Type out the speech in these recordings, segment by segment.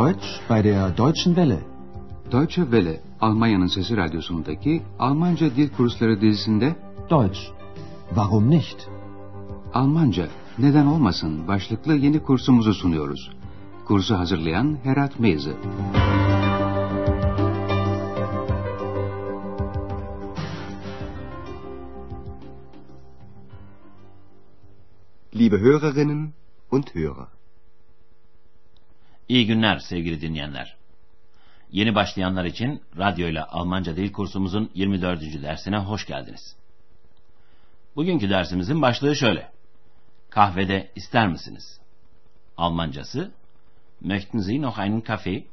Deutsch bei der Deutschen Welle. Deutsche Welle, Almanya'nın Sesi Radyosu'ndaki Almanca Dil Kursları dizisinde Deutsch. Warum nicht? Almanca, neden olmasın başlıklı yeni kursumuzu sunuyoruz. Kursu hazırlayan Herat Meyzi. Liebe Hörerinnen und Hörer. İyi günler sevgili dinleyenler. Yeni başlayanlar için radyo ile Almanca dil kursumuzun 24. dersine hoş geldiniz. Bugünkü dersimizin başlığı şöyle. Kahvede ister misiniz? Almancası Möchten Sie noch einen Kaffee?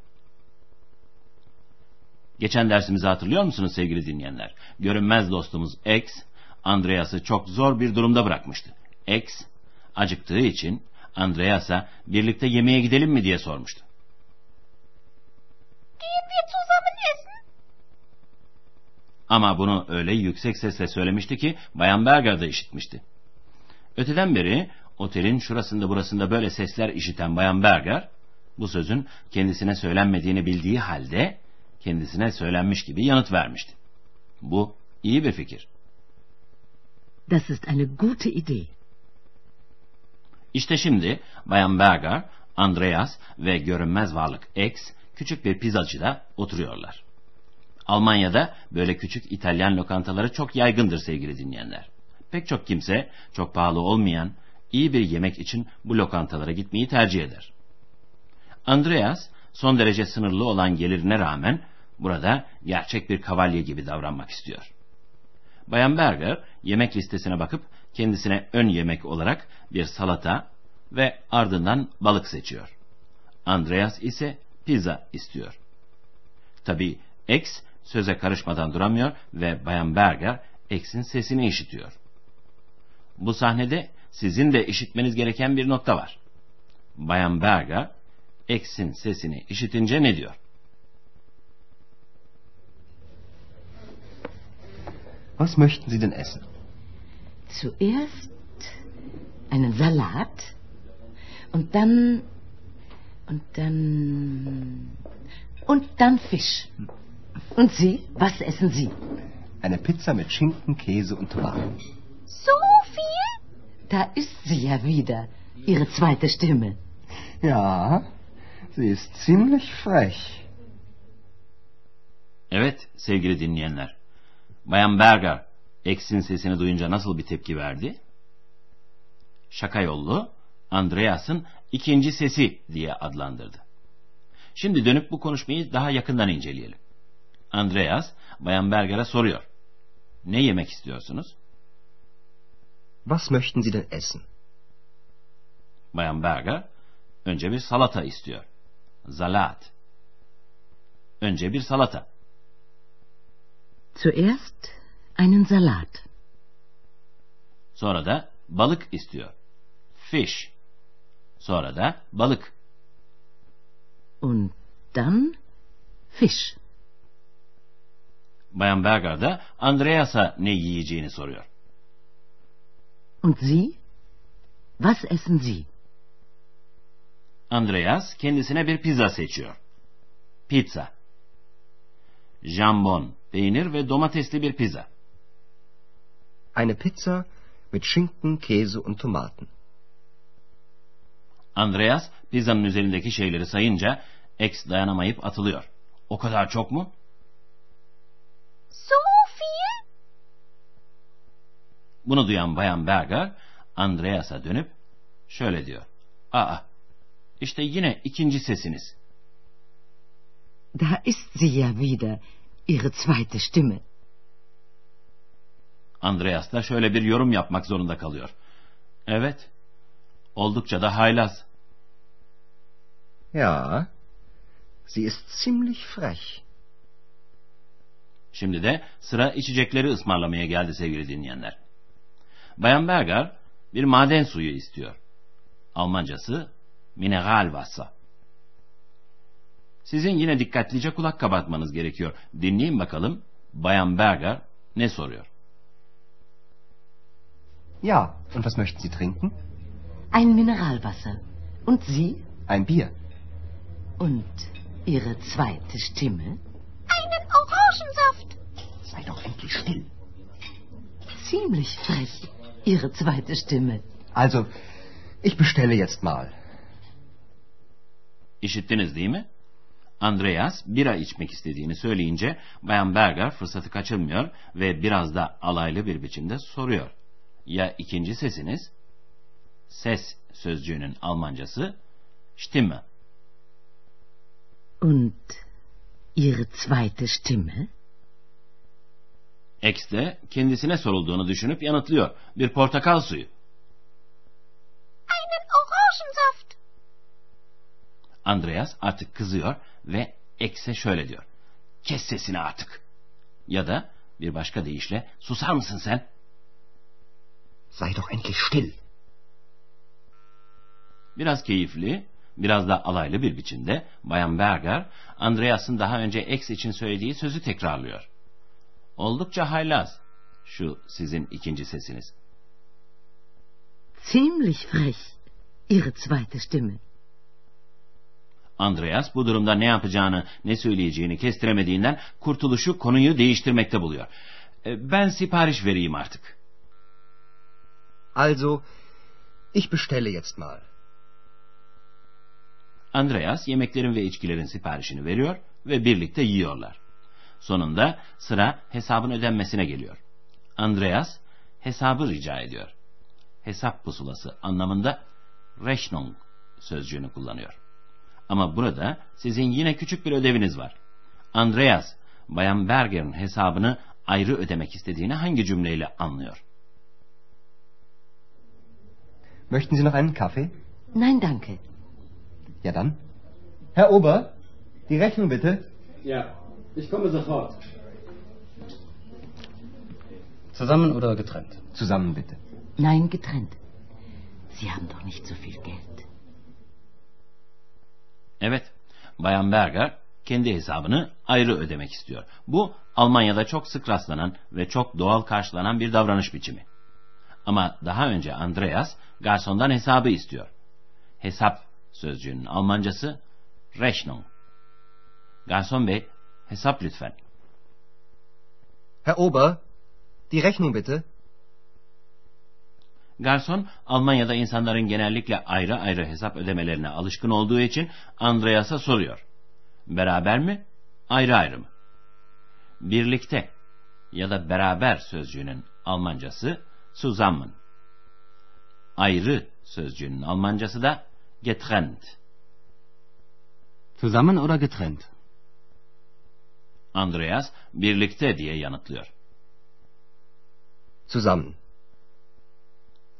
Geçen dersimizi hatırlıyor musunuz sevgili dinleyenler? Görünmez dostumuz X, Andreas'ı çok zor bir durumda bırakmıştı. X, acıktığı için Andreas'a birlikte yemeğe gidelim mi diye sormuştu. Gehen wir zusammen essen? Ama bunu öyle yüksek sesle söylemişti ki Bayan Berger da işitmişti. Öteden beri otelin şurasında burasında böyle sesler işiten Bayan Berger, bu sözün kendisine söylenmediğini bildiği halde kendisine söylenmiş gibi yanıt vermişti. Bu iyi bir fikir. Das ist eine gute Idee. İşte şimdi Bayan Berger, Andreas ve görünmez varlık X küçük bir pizzacıda oturuyorlar. Almanya'da böyle küçük İtalyan lokantaları çok yaygındır sevgili dinleyenler. Pek çok kimse çok pahalı olmayan iyi bir yemek için bu lokantalara gitmeyi tercih eder. Andreas son derece sınırlı olan gelirine rağmen burada gerçek bir kavalye gibi davranmak istiyor. Bayan Berger yemek listesine bakıp kendisine ön yemek olarak bir salata ve ardından balık seçiyor. Andreas ise pizza istiyor. Tabi X söze karışmadan duramıyor ve Bayan Berger X'in sesini işitiyor. Bu sahnede sizin de işitmeniz gereken bir nokta var. Bayan Berger X'in sesini işitince ne diyor? Was möchten Sie denn essen? Zuerst einen Salat und dann und dann und dann Fisch. Und Sie, was essen Sie? Eine Pizza mit Schinken, Käse und Tomaten. So viel? Da ist sie ja wieder, Ihre zweite Stimme. Ja, sie ist ziemlich frech. Evet sevgili dinleyenler. Bayan Berger X'in sesini duyunca nasıl bir tepki verdi? Şaka yollu Andreas'ın ikinci sesi diye adlandırdı. Şimdi dönüp bu konuşmayı daha yakından inceleyelim. Andreas Bayan Berger'e soruyor. Ne yemek istiyorsunuz? Was möchten Sie denn essen? Bayan Berger önce bir salata istiyor. Salat. Önce bir salata. Zuerst einen Salat. Sonra da balık istiyor. Fish. Sonra da balık. Und dann Fisch. Bayan Berger da Andreas'a ne yiyeceğini soruyor. Und Sie? Was essen Sie? Andreas kendisine bir pizza seçiyor. Pizza. Jambon, peynir ve domatesli bir pizza. Eine Pizza mit Schinken, Käse und Tomaten. Andreas pizzanın üzerindeki şeyleri sayınca X dayanamayıp atılıyor. O kadar çok mu? So viel? Bunu duyan Bayan Berger Andreas'a dönüp şöyle diyor. Aa, işte yine ikinci sesiniz. Da ist sie ja wieder, Ihre zweite Stimme. Andreas da şöyle bir yorum yapmak zorunda kalıyor. Evet, oldukça da haylaz. Ja, sie ist ziemlich frech. Şimdi de sıra içecekleri ısmarlamaya geldi sevgili dinleyenler. Bayan Berger bir maden suyu istiyor. Almancası Mineralwasser. Sizin yine dikkatlice kulak kabartmanız gerekiyor. Dinleyin bakalım Bayan Berger ne soruyor? Ja, und was möchten Sie trinken? Ein Mineralwasser. Und Sie? Ein Bier. Und Ihre zweite Stimme? Einen Orangensaft. Sei doch endlich still. Ziemlich frech. Ihre zweite Stimme. Also, ich bestelle jetzt mal. İşittiniz değil mi? Andreas bira içmek istediğini söyleyince Bayan Berger fırsatı kaçırmıyor ve biraz da alaylı bir biçimde soruyor. Ya ikinci sesiniz? Ses sözcüğünün Almancası Stimme. Und Ihre zweite Stimme? X de kendisine sorulduğunu düşünüp yanıtlıyor. Bir portakal suyu. Einen Orangensaft. Andreas artık kızıyor ve X'e şöyle diyor. Kes sesini artık. Ya da bir başka deyişle susar mısın sen? Sei doch endlich still. Biraz keyifli, biraz da alaylı bir biçimde Bayan Berger, Andreas'ın daha önce X için söylediği sözü tekrarlıyor. Oldukça haylaz. Şu sizin ikinci sesiniz. Ziemlich frech. Ihre zweite Stimme. Andreas bu durumda ne yapacağını, ne söyleyeceğini kestiremediğinden kurtuluşu konuyu değiştirmekte buluyor. E, Ben sipariş vereyim artık. Also, ich bestelle jetzt mal. Andreas yemeklerin ve içkilerin siparişini veriyor ve birlikte yiyorlar. Sonunda sıra hesabın ödenmesine geliyor. Andreas hesabı rica ediyor. Hesap pusulası anlamında Rechnung sözcüğünü kullanıyor. Ama burada sizin yine küçük bir ödeviniz var. Andreas, Bayan Berger'in hesabını ayrı ödemek istediğini hangi cümleyle anlıyor? Möchten Sie noch einen Kaffee? Nein, danke. Ja dann. Herr Ober, die Rechnung bitte. Ja, ich komme sofort. Zusammen oder getrennt? Zusammen bitte. Nein, getrennt. Sie haben doch nicht so viel Geld. Evet, Bayan Berger kendi hesabını ayrı ödemek istiyor. Bu Almanya'da çok sık rastlanan ve çok doğal karşılanan bir davranış biçimi. Ama daha önce Andreas garsondan hesabı istiyor. Hesap sözcüğünün Almancası Rechnung. Garson bey, hesap lütfen. Herr Ober, die Rechnung bitte. Garson, Almanya'da insanların genellikle ayrı ayrı hesap ödemelerine alışkın olduğu için Andreas'a soruyor. Beraber mi, ayrı ayrı mı? Birlikte ya da beraber sözcüğünün Almancası zusammen. Ayrı sözcüğünün Almancası da getrennt. Zusammen oder getrennt? Andreas birlikte diye yanıtlıyor. Zusammen.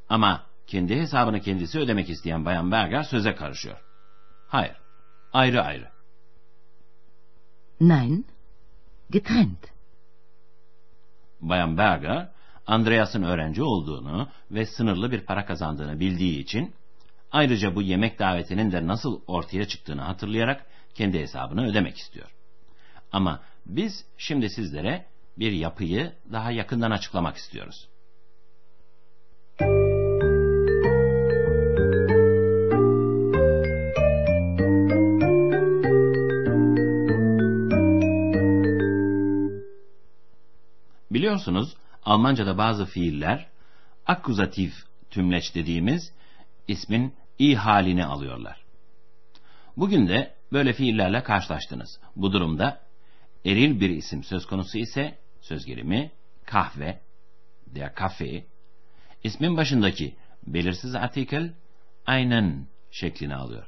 Ama kendi hesabını kendisi ödemek isteyen Bayan Berger söze karışıyor. Hayır, ayrı ayrı. Nein, getrennt. Bayan Berger, Andreas'ın öğrenci olduğunu ve sınırlı bir para kazandığını bildiği için, ayrıca bu yemek davetinin de nasıl ortaya çıktığını hatırlayarak kendi hesabını ödemek istiyor. Ama biz şimdi sizlere bir yapıyı daha yakından açıklamak istiyoruz. Biliyorsunuz Almanca'da bazı fiiller akkuzatif tümleç dediğimiz ismin i halini alıyorlar. Bugün de böyle fiillerle karşılaştınız. Bu durumda eril bir isim söz konusu ise söz gelimi kahve, der Kaffee, ismin başındaki belirsiz artikel aynen şeklini alıyor.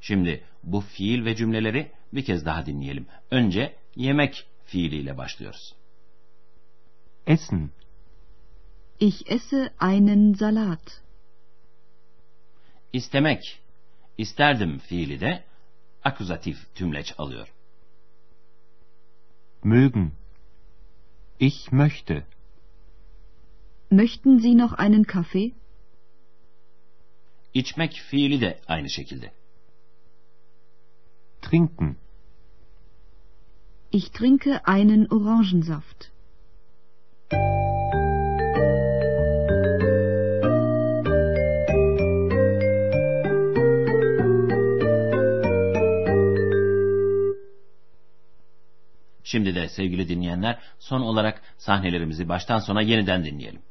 Şimdi bu fiil ve cümleleri bir kez daha dinleyelim. Önce yemek fiiliyle başlıyoruz. Essen. Ich esse einen Salat. İstemek, isterdim fiili de akuzatif tümleç alıyor. Mögen. Ich möchte. Möchten Sie noch einen Kaffee? İçmek fiili de aynı şekilde. Trinken. Ich trinke einen Orangensaft. Şimdi de sevgili dinleyenler son olarak sahnelerimizi baştan sona yeniden dinleyelim.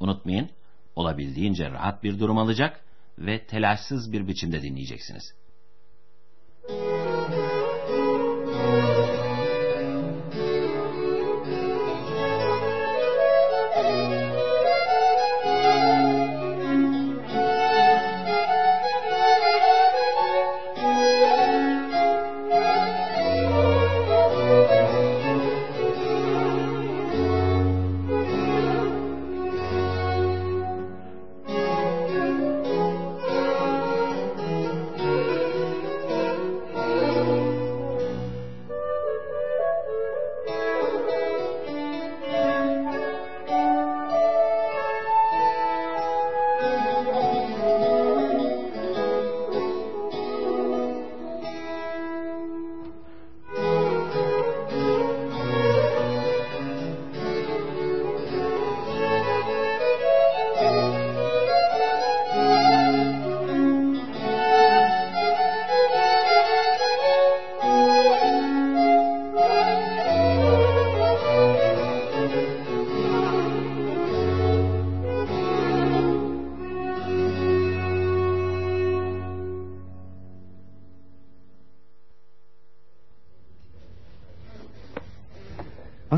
Unutmayın olabildiğince rahat bir durum alacak ve telaşsız bir biçimde dinleyeceksiniz.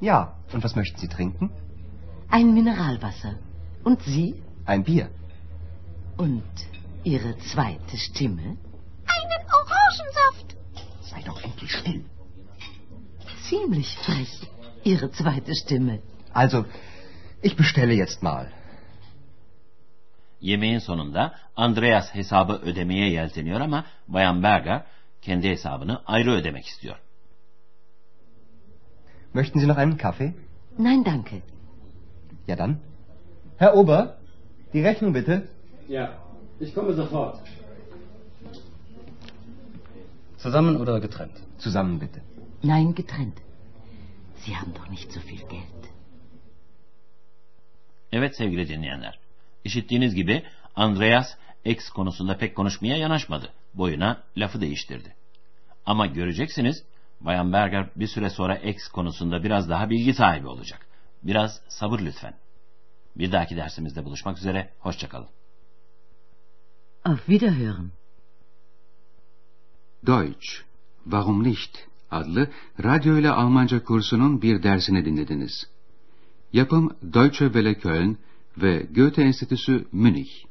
Ja, und was möchten Sie trinken? Ein Mineralwasser. Und Sie? Ein Bier. Und Ihre zweite Stimme? Einen Orangensaft. Sei doch endlich still. Ziemlich frech, Ihre zweite Stimme. Also, ich bestelle jetzt mal. Yemeğin sonunda Andreas hesabı ödemeye yelteniyor ama Bayan Berger kendi hesabını ayrı ödemek istiyor. Möchten Sie noch einen Kaffee? Nein, danke. Ja dann. Herr Ober, die Rechnung bitte. Ja, ich komme sofort. Zusammen oder getrennt? Zusammen bitte. Nein, getrennt. Sie haben doch nicht so viel Geld. Evet sevgili dinleyenler. İşittiğiniz gibi Andreas X konusunda pek konuşmaya yanaşmadı. Boyuna lafı değiştirdi. Ama göreceksiniz Bayan Berger bir süre sonra X konusunda biraz daha bilgi sahibi olacak. Biraz sabır lütfen. Bir dahaki dersimizde buluşmak üzere. Hoşçakalın. Auf Wiederhören. Deutsch, Warum nicht? adlı radyo ile Almanca kursunun bir dersini dinlediniz. Yapım Deutsche Welle Köln ve Goethe Enstitüsü Münih.